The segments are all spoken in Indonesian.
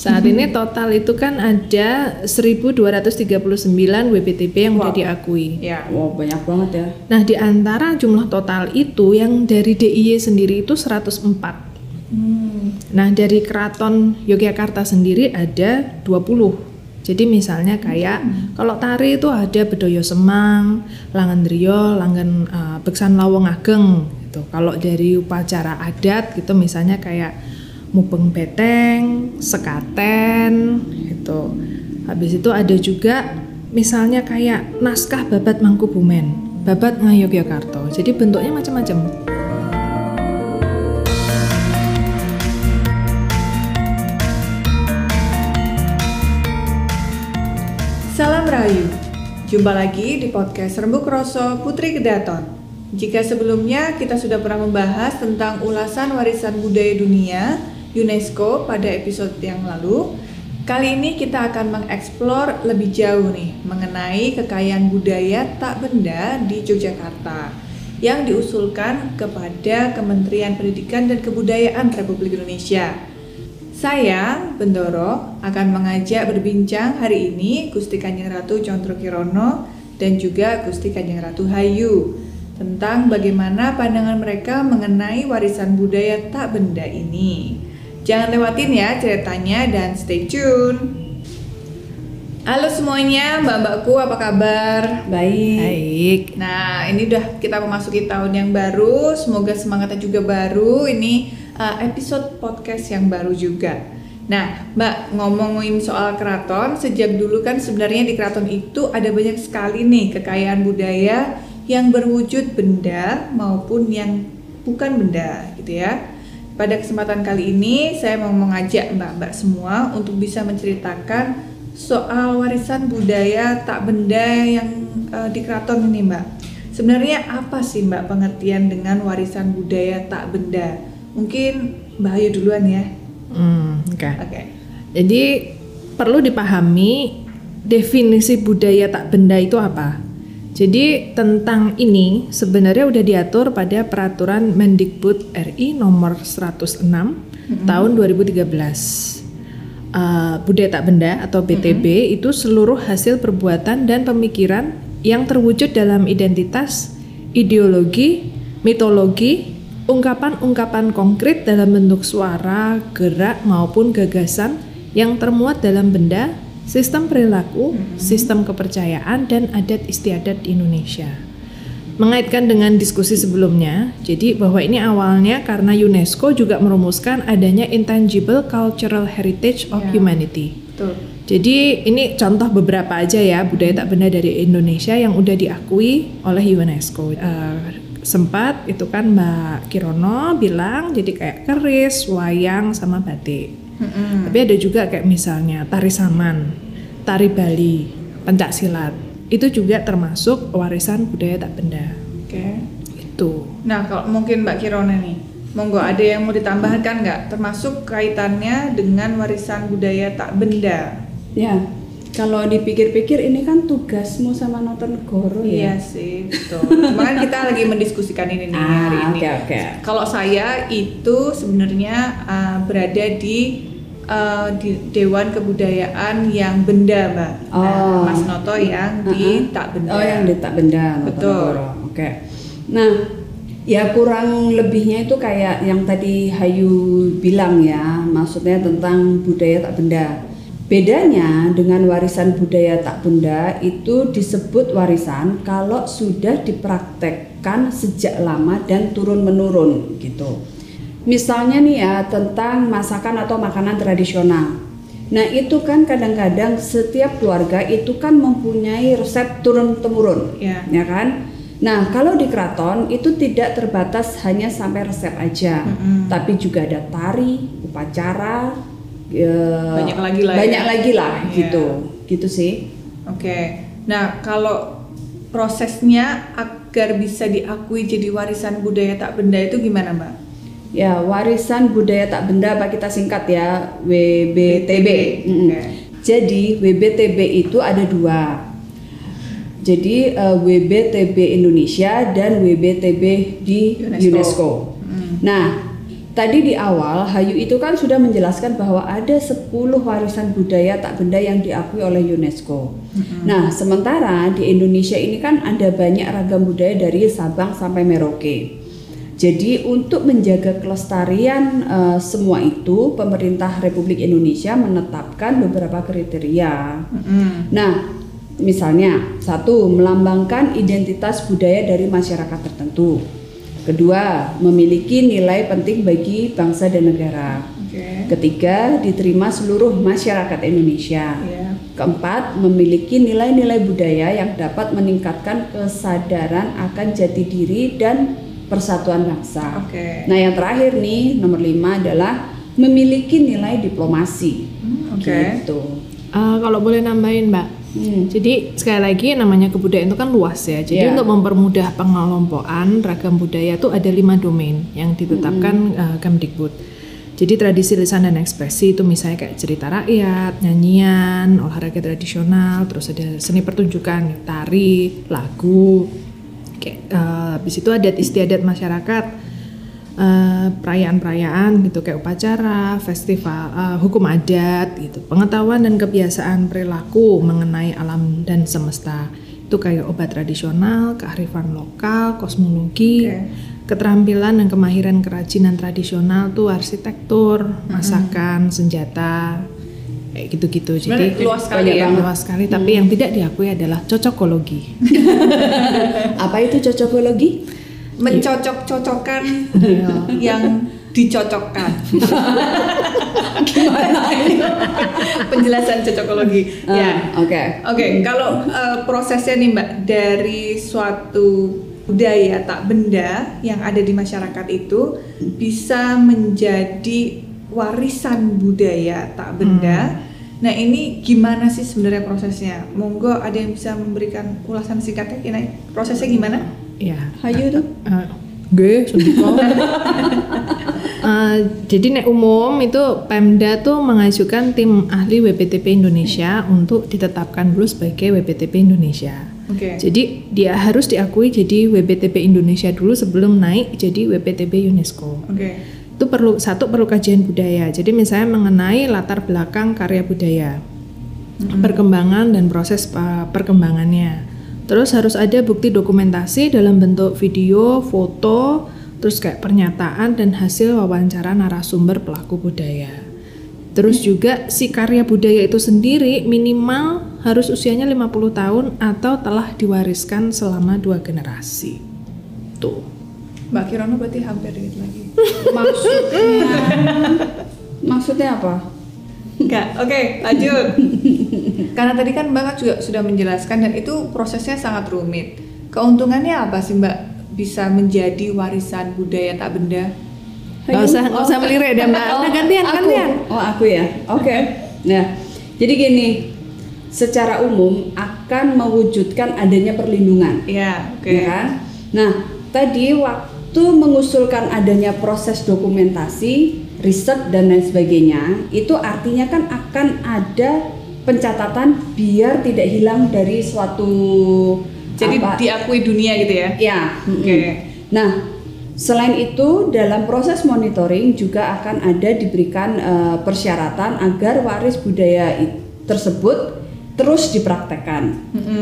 Saat ini total itu kan ada 1239 WPTB yang Wow. diakui. Ya. Wow, banyak banget ya. Nah, di antara jumlah total itu yang dari DIY sendiri itu 104. Hmm. Nah, dari Keraton Yogyakarta sendiri ada 20. Jadi misalnya kayak kalau tari itu ada Bedoyo Semang, Langendrio, Langen eh, Beksan Lawang Ageng gitu. Kalau dari upacara adat gitu misalnya kayak Mubeng Beteng, Sekaten gitu. Habis itu ada juga misalnya kayak naskah Babat Mangkubumen, Babat Ngayogyakarta. Jadi bentuknya macam-macam. Salam Rahayu. Jumpa lagi di podcast Rembuk Roso Putri Kedaton. Jika sebelumnya kita sudah pernah membahas tentang ulasan warisan budaya dunia UNESCO pada episode yang lalu, kali ini kita akan mengeksplor lebih jauh nih mengenai kekayaan budaya tak benda di Yogyakarta yang diusulkan kepada Kementerian Pendidikan dan Kebudayaan Republik Indonesia. Saya, Bendoro, akan mengajak berbincang hari ini Gusti Kanjeng Ratu Condro Kirono dan juga Gusti Kanjeng Ratu Hayu tentang bagaimana pandangan mereka mengenai warisan budaya tak benda ini. Jangan lewatin ya ceritanya dan stay tune. Halo semuanya, mbak-mbakku apa kabar? Baik. Baik. Nah, ini udah kita memasuki tahun yang baru. Semoga semangatnya juga baru. Ini uh, episode podcast yang baru juga. Nah, Mbak ngomongin soal keraton, sejak dulu kan sebenarnya di keraton itu ada banyak sekali nih kekayaan budaya yang berwujud benda maupun yang bukan benda, gitu ya. Pada kesempatan kali ini saya mau mengajak Mbak-mbak semua untuk bisa menceritakan soal warisan budaya tak benda yang uh, di keraton ini, Mbak. Sebenarnya apa sih Mbak pengertian dengan warisan budaya tak benda? Mungkin Mbak Ayu duluan ya. Hmm, oke. Oke. Jadi perlu dipahami definisi budaya tak benda itu apa. Jadi tentang ini sebenarnya udah diatur pada peraturan Mendikbud RI nomor 106 tahun 2013. Uh, budaya tak benda atau BTB itu seluruh hasil perbuatan dan pemikiran yang terwujud dalam identitas, ideologi, mitologi, ungkapan-ungkapan konkret dalam bentuk suara, gerak maupun gagasan yang termuat dalam benda, sistem perilaku, sistem kepercayaan dan adat istiadat di Indonesia. Mengaitkan dengan diskusi sebelumnya, jadi bahwa ini awalnya karena UNESCO juga merumuskan adanya intangible cultural heritage of Ya. humanity. Betul. Jadi ini contoh beberapa aja ya budaya tak benda dari Indonesia yang udah diakui oleh UNESCO. Eh, sempat itu kan Mbak Kirono bilang jadi kayak keris, wayang sama batik. Mm-mm. Tapi ada juga kayak misalnya tari saman, tari Bali, pencak silat. Itu juga termasuk warisan budaya tak benda. Oke. Itu. Nah, kalau mungkin Mbak Kirona nih, monggo ada yang mau ditambahkan nggak? Termasuk kaitannya dengan warisan budaya tak benda. Ya. Kalau dipikir-pikir ini kan tugasmu sama nonton negoro Iya ya. sih, betul. Cuma kan kita lagi mendiskusikan ini nih hari Ah, ini. oke oke. Kalau saya itu sebenarnya uh, berada di uh, di Dewan Kebudayaan yang benda, Mbak. Nah, Oh. Mas Noto yang di Uh-uh. tak benda. Oh, yang di tak benda. Betul. Oke. Nah, ya kurang lebihnya itu kayak yang tadi Hayu bilang ya, maksudnya tentang budaya tak benda. Bedanya dengan warisan budaya tak benda itu disebut warisan kalau sudah dipraktekkan sejak lama dan turun menurun gitu. Misalnya nih ya tentang masakan atau makanan tradisional. Nah itu kan kadang-kadang setiap keluarga itu kan mempunyai resep turun temurun, Ya. ya kan? Nah kalau di keraton itu tidak terbatas hanya sampai resep aja, Mm-mm. tapi juga ada tari, upacara, ya, Banyak lagi lah ya. banyak lagi lah Iya. gitu, gitu sih. Oke. Nah, kalau prosesnya agar bisa diakui jadi warisan budaya tak benda itu gimana, Mbak? Ya warisan budaya tak benda apa kita singkat ya WBTB. Mm-mm. Oke. Jadi WBTB itu ada dua. Jadi eh, WBTB Indonesia dan WBTB di UNESCO. UNESCO. Hmm. Nah, tadi di awal Hayu itu kan sudah menjelaskan bahwa ada 10 warisan budaya tak benda yang diakui oleh UNESCO. Nah, sementara di Indonesia ini kan ada banyak ragam budaya dari Sabang sampai Merauke. Jadi untuk menjaga kelestarian eh, semua itu, pemerintah Republik Indonesia menetapkan beberapa kriteria. Mm-mm. Nah, misalnya satu melambangkan identitas budaya dari masyarakat tertentu. Kedua, memiliki nilai penting bagi bangsa dan negara. Oke. Ketiga, diterima seluruh masyarakat Indonesia. Iya. Keempat, memiliki nilai-nilai budaya yang dapat meningkatkan kesadaran akan jati diri dan persatuan bangsa. Oke. Nah, yang terakhir nih, nomor lima adalah memiliki nilai diplomasi. Hmm, Oke. Gitu. Eh, kalau boleh nambahin mbak, Hmm. jadi sekali lagi namanya kebudayaan itu kan luas ya. Jadi Iya. untuk mempermudah pengelompokan ragam budaya itu ada lima domain yang ditetapkan eh, Kemdikbud. Jadi tradisi lisan dan ekspresi itu misalnya kayak cerita rakyat, nyanyian, olahraga tradisional, terus ada seni pertunjukan, tari, lagu, kayak eh, habis itu adat istiadat masyarakat, eh, perayaan-perayaan gitu kayak upacara, festival, eh, hukum adat gitu, pengetahuan dan kebiasaan perilaku mengenai alam dan semesta. Itu kayak obat tradisional, kearifan lokal, kosmologi, Oke. keterampilan dan kemahiran kerajinan tradisional tuh arsitektur, masakan, senjata, kayak gitu-gitu. Jadi luas sekali banyak ya. luas sekali. Tapi yang tidak diakui adalah cocokologi. Apa itu cocokologi? Mencocok-cocokkan Iya. yang dicocokkan. Gimana ini? Penjelasan cocokologi. Ah, ya. Oke. Oke, kalau eh, prosesnya nih Mbak dari suatu budaya tak benda yang ada di masyarakat itu bisa menjadi warisan budaya tak benda. Nah ini gimana sih sebenarnya prosesnya? Monggo ada yang bisa memberikan ulasan singkatnya, Kina? Prosesnya gimana? Ya. Hayu tuh. Eh, gue. Eh, jadi nek umum itu Pemda tuh mengajukan tim ahli WPTP Indonesia untuk ditetapkan dulu sebagai WPTP Indonesia. Oke. Jadi dia harus diakui jadi WPTP Indonesia dulu sebelum naik jadi WPTP UNESCO. Oke. Itu perlu satu perlu kajian budaya. Jadi misalnya mengenai latar belakang karya budaya, perkembangan dan proses uh, perkembangannya. Terus harus ada bukti dokumentasi dalam bentuk video, foto, terus kayak pernyataan dan hasil wawancara narasumber pelaku budaya. Terus juga si karya budaya itu sendiri minimal harus usianya 50 tahun atau telah diwariskan selama dua generasi. Tuh. Mbak Kirono berarti hampir dikit lagi. Maksudnya Maksudnya apa? Enggak, oke lanjut. Karena tadi kan Mbak juga sudah menjelaskan dan itu prosesnya sangat rumit. Keuntungannya apa sih Mbak bisa menjadi warisan budaya tak benda? Gak usah, nggak usah melirik deh mbak. Udah gantian, aku. gantian. Oh aku ya. Oke. Nah, jadi gini, secara umum akan mewujudkan adanya perlindungan, Ya, oke. ya kan? Nah, tadi waktu mengusulkan adanya proses dokumentasi, riset dan lain sebagainya, itu artinya kan akan ada pencatatan biar tidak hilang dari suatu Jadi apa, diakui dunia gitu ya? Ya. Oke. mm-mm. Nah, selain itu dalam proses monitoring juga akan ada diberikan eh, persyaratan agar waris budaya tersebut terus dipraktekkan.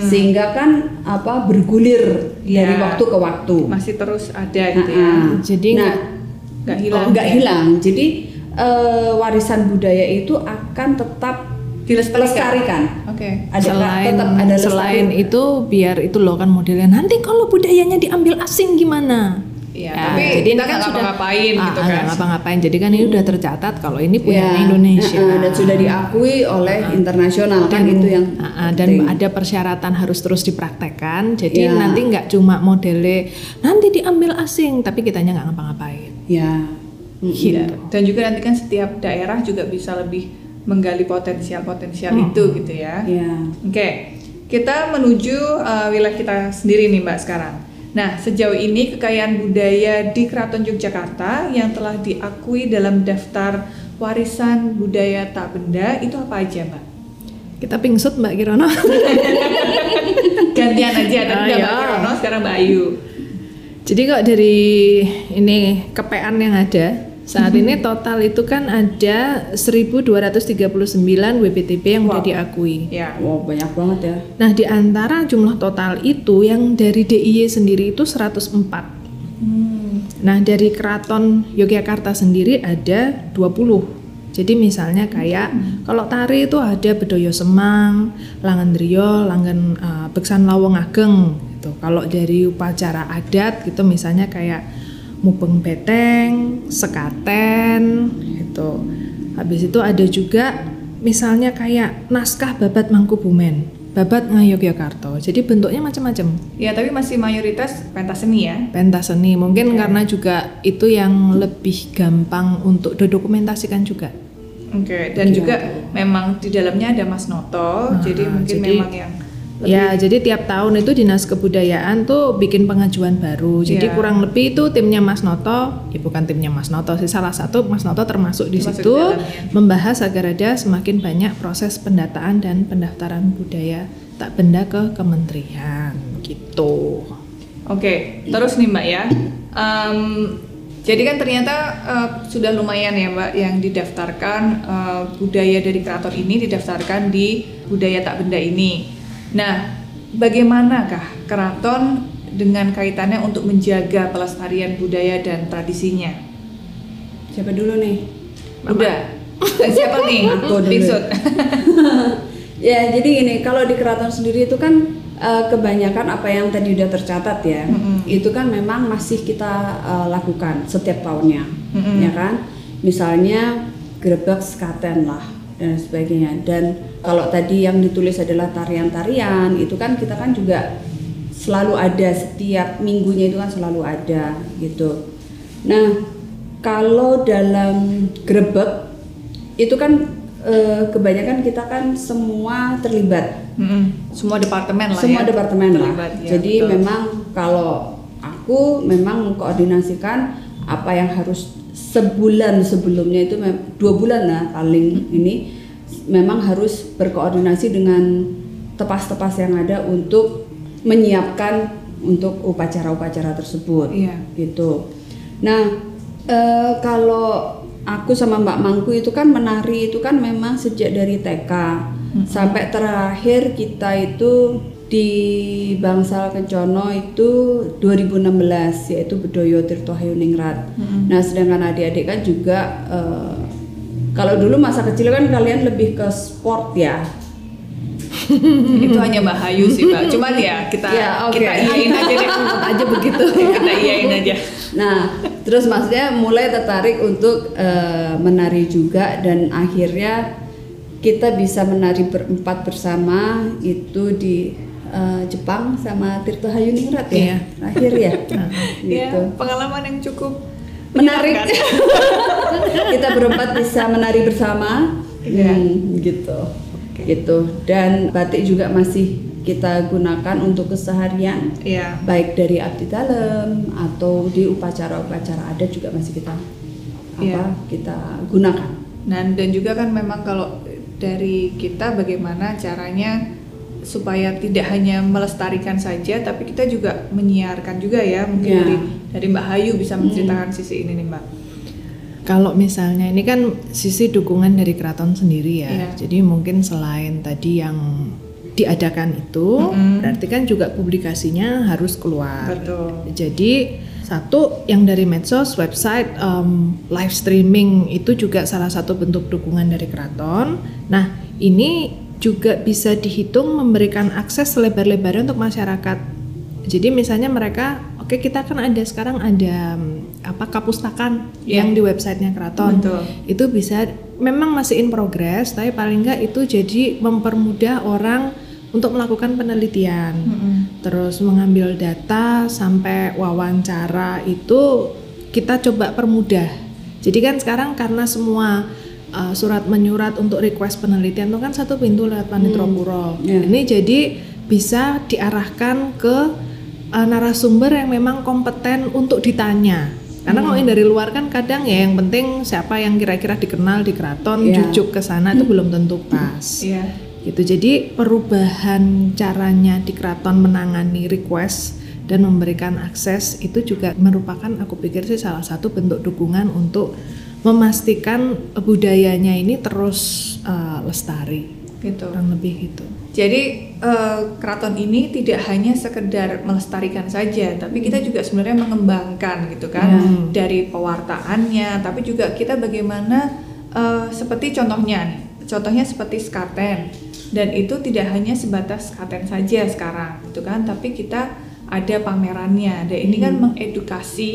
Sehingga kan apa bergulir dari Ya. waktu ke waktu. Masih terus ada gitu ya? Nah, Jadi nah, nggak- Nggak oh, hilang. nggak hilang. Jadi eh, warisan budaya itu akan tetap Dilestarikan. Oke. Ada selain tetap ada selain itu biar itu loh kan modelnya nanti kalau budayanya diambil asing gimana Iya, Ya, tapi jadi kita kan sudah ngapa-ngapain Ah, gitu ah, kan? ngapa-ngapain. Jadi kan ini udah tercatat kalau ini punya Ya, Indonesia. Eh, dan sudah diakui oleh internasional kan itu yang ah, dan ada persyaratan harus terus dipraktekkan. Jadi Ya. nanti nggak cuma modelnya nanti diambil asing tapi kitanya nggak ngapa-ngapain. Ya gitu. Ya, Dan juga nanti kan setiap daerah juga bisa lebih menggali potensial-potensial Hmm. itu gitu ya. ya Oke, kita menuju uh, wilayah kita sendiri nih Mbak sekarang. Nah, sejauh ini kekayaan budaya di Keraton Yogyakarta yang telah diakui dalam daftar warisan budaya tak benda itu apa aja Mbak? kita pingsut Mbak Kirono Gantian aja, tadi Ah, udah ya. Mbak Kirono, sekarang Mbak Ayu. Jadi kok dari ini kepean yang ada Saat ini total itu kan ada 1239 WPTP yang Wow. diakui. Ya. Wow, banyak banget ya. Nah, di antara jumlah total itu yang dari DIY sendiri itu 104. Hmm. Nah, dari Keraton Yogyakarta sendiri ada 20. Jadi misalnya kayak kalau tari itu ada Bedoyo Semang, Langan Drio, Langan eh, Beksan Lawang Ageng gitu. Kalau dari upacara adat gitu misalnya kayak Mubeng Beteng, Sekaten gitu. Habis itu ada juga misalnya kayak naskah Babat Mangkubumen, Babat Ngayogyakarta. Jadi bentuknya macam-macam Ya, tapi masih mayoritas pentas seni ya. pentas seni mungkin karena juga itu yang lebih gampang untuk didokumentasikan juga Oke, dan juga memang di dalamnya ada Mas Noto, jadi Ah, mungkin jadi- memang yang ya jadi tiap tahun itu dinas kebudayaan tuh bikin pengajuan baru jadi Iya. kurang lebih itu timnya Mas Noto ya bukan timnya Mas Noto sih salah satu Mas Noto termasuk di Termasuk situ dalamnya. membahas agar ada semakin banyak proses pendataan dan pendaftaran budaya tak benda ke kementerian gitu Oke, terus nih Mbak ya. Em, jadi kan ternyata eh, sudah lumayan ya Mbak yang didaftarkan eh, budaya dari keraton ini didaftarkan di budaya tak benda ini. Nah, bagaimanakah keraton dengan kaitannya untuk menjaga pelestarian budaya dan tradisinya? Siapa dulu nih? Udah. Dan siapa nih? Aku dulu. Ya jadi gini kalau di keraton sendiri itu kan eh, kebanyakan apa yang tadi udah tercatat ya Mm-mm. itu kan memang masih kita eh, lakukan setiap tahunnya Mm-mm. ya kan misalnya grebek sekaten lah dan sebagainya dan kalau tadi yang ditulis adalah tarian-tarian itu kan kita kan juga selalu ada setiap minggunya itu kan selalu ada gitu nah kalau dalam grebek itu kan eh, kebanyakan kita kan semua terlibat Mm-mm. Semua departemen lah semua ya. departemen lah terlibat, ya, jadi betul. memang kalau aku memang mengkoordinasikan apa yang harus sebulan sebelumnya itu dua bulan lah paling ini memang harus berkoordinasi dengan tepas-tepas yang ada untuk menyiapkan untuk upacara-upacara tersebut Iya. gitu. Nah eh, kalau aku sama Mbak Mangku itu kan menari itu kan memang sejak dari TK sampai terakhir kita itu di Bangsal Kencono itu 2016 yaitu Bedoyo Tirto Hayuningrat. Nah sedangkan adik-adik kan juga eh, kalau dulu masa kecil kan kalian lebih ke sport ya. itu hanya Mbak Hayu sih Mbak. Cuman ya kita Ya, oke. kita iyain aja deh. aja begitu kita iyain aja. Nah, terus maksudnya mulai tertarik untuk eh, menari juga dan akhirnya kita bisa menari berempat bersama itu di eh, Jepang sama Tirto Hayuningrat ya. Iya. Terakhir ya. Ya, gitu. pengalaman yang cukup Menarik. kita berempat bisa menari bersama. Iya. Hmm, gitu. Gitu. Dan batik juga masih kita gunakan untuk keseharian Iya. baik dari abdi dalam atau di upacara-upacara adat juga masih kita apa Iya. kita gunakan. Nah, dan juga kan memang kalau dari kita bagaimana caranya supaya tidak hanya melestarikan saja, tapi kita juga menyiarkan juga ya. Mungkin Ya. dari dari Mbak Hayu bisa menceritakan sisi ini nih Mbak. Kalau misalnya ini kan sisi dukungan dari keraton sendiri ya. Iya. Jadi mungkin selain tadi yang diadakan itu, Mm-mm. berarti kan juga publikasinya harus keluar. Betul. Jadi satu yang dari medsos, website, em, live streaming itu juga salah satu bentuk dukungan dari keraton. Nah ini juga bisa dihitung memberikan akses selebar-lebarnya untuk masyarakat. Jadi misalnya mereka, oke kita kan ada sekarang ada em, apa kapustakan Iya. yang di websitenya keraton. Betul. Itu bisa memang masih in progress, tapi paling nggak itu jadi mempermudah orang untuk melakukan penelitian Mm-mm. terus mengambil data sampai wawancara itu kita coba permudah. Jadi kan sekarang karena semua uh, surat menyurat untuk request penelitian itu kan satu pintu lewat Panitro Puro. Iya. Ini jadi bisa diarahkan ke uh, narasumber yang memang kompeten untuk ditanya. Karena kalau yang dari luar kan kadang ya yang penting siapa yang kira-kira dikenal di keraton Iya. jujuk ke sana itu belum tentu pas Iya. gitu jadi perubahan caranya di keraton menangani request dan memberikan akses itu juga merupakan aku pikir sih salah satu bentuk dukungan untuk memastikan budayanya ini terus uh, lestari. Gitu. Kurang lebih gitu. Jadi uh, keraton ini tidak hanya sekedar melestarikan saja, tapi kita juga sebenarnya mengembangkan gitu kan Hmm. dari pewartaannya, tapi juga kita bagaimana uh, seperti contohnya nih, contohnya seperti skaten dan itu tidak hanya sebatas skaten saja sekarang gitu kan, tapi kita ada pamerannya dan ini kan mengedukasi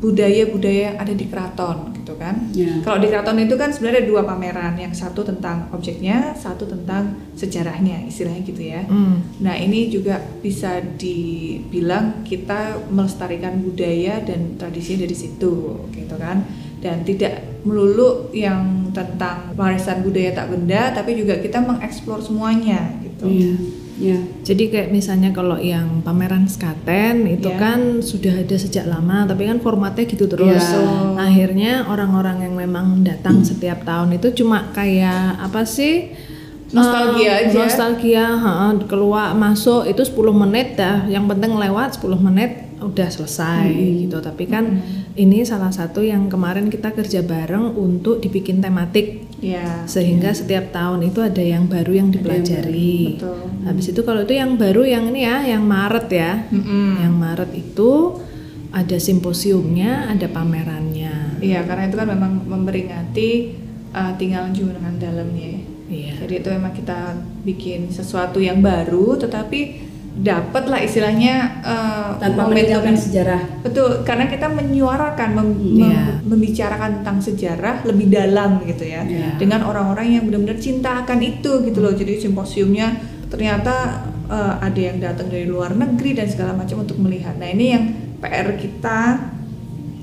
budaya-budaya yang ada di keraton gitu kan. Ya. Kalau di keraton itu kan sebenarnya ada dua pameran, yang satu tentang objeknya, satu tentang sejarahnya, istilahnya gitu ya. Hmm. Nah ini juga bisa dibilang kita melestarikan budaya dan tradisi dari situ, gitu kan. Dan tidak melulu yang tentang warisan budaya tak benda, tapi juga kita mengeksplor semuanya, gitu. Iya. Ya. Jadi kayak misalnya kalau yang pameran skaten itu Ya. kan sudah ada sejak lama, tapi kan formatnya gitu terus. Ya. Akhirnya orang-orang yang memang datang setiap tahun itu cuma kayak apa sih? Nostalgia Eh, aja. Nostalgia, ha, keluar masuk itu 10 menit dah. Yang penting lewat 10 menit udah selesai gitu. Tapi kan ini salah satu yang kemarin kita kerja bareng untuk dibikin tematik Ya, sehingga setiap tahun itu ada yang baru yang dipelajari. betul. Habis itu kalau itu yang baru yang ini ya, yang Maret ya. Mm-mm. Yang Maret itu ada simposiumnya, ada pamerannya. Iya, karena itu kan memang memperingati uh, tinggalan jumenengan dalamnya. ya. Iya. Jadi itu memang kita bikin sesuatu yang baru, tetapi dapat lah istilahnya uh, Tanpa meninggalkan sejarah. Betul, karena kita menyuarakan, mem- Iya. mem- membicarakan tentang sejarah lebih dalam gitu ya, Iya. dengan orang-orang yang benar-benar cinta akan itu gitu loh. Jadi simposiumnya ternyata uh, ada yang datang dari luar negeri dan segala macam untuk melihat. Nah ini yang PR kita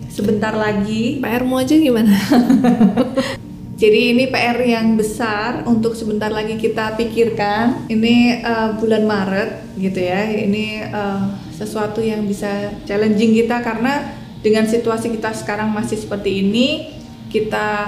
sebentar lagi. PR-mu aja gimana? Jadi ini PR yang besar untuk sebentar lagi kita pikirkan. Ini uh, bulan Maret gitu ya. Ini uh, sesuatu yang bisa challenging kita karena dengan situasi kita sekarang masih seperti ini, kita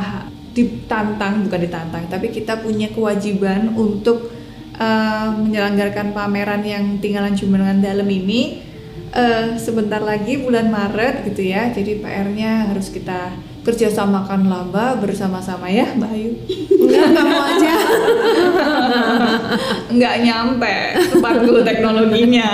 ditantang bukan ditantang, tapi kita punya kewajiban untuk uh, menyelenggarakan pameran yang tinggalan jumenengan dalam ini eh, sebentar lagi bulan Maret gitu ya. Jadi PR-nya harus kita kerjasamakan laba bersama-sama ya Mbak Ayu. Enggak, kamu aja. Nggak nyampe tepat dulu teknologinya.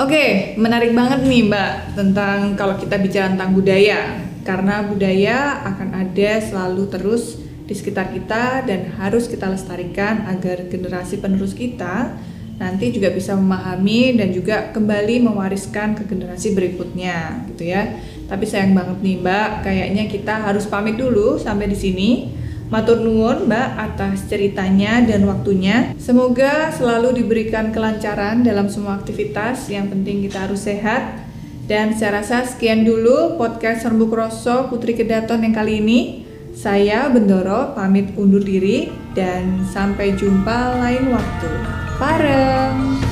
Oke, menarik banget nih Mbak tentang kalau kita bicara tentang budaya. Karena budaya akan ada selalu terus di sekitar kita dan harus kita lestarikan agar generasi penerus kita nanti juga bisa memahami dan juga kembali mewariskan ke generasi berikutnya gitu ya. Tapi sayang banget nih Mbak, kayaknya kita harus pamit dulu sampai di sini. Matur nuwun Mbak atas ceritanya dan waktunya. Semoga selalu diberikan kelancaran dalam semua aktivitas. Yang penting kita harus sehat. Dan saya rasa sekian dulu podcast Rembuk Rosso Putri Kedaton yang kali ini. Saya Bendoro pamit undur diri dan sampai jumpa lain waktu. Pareng.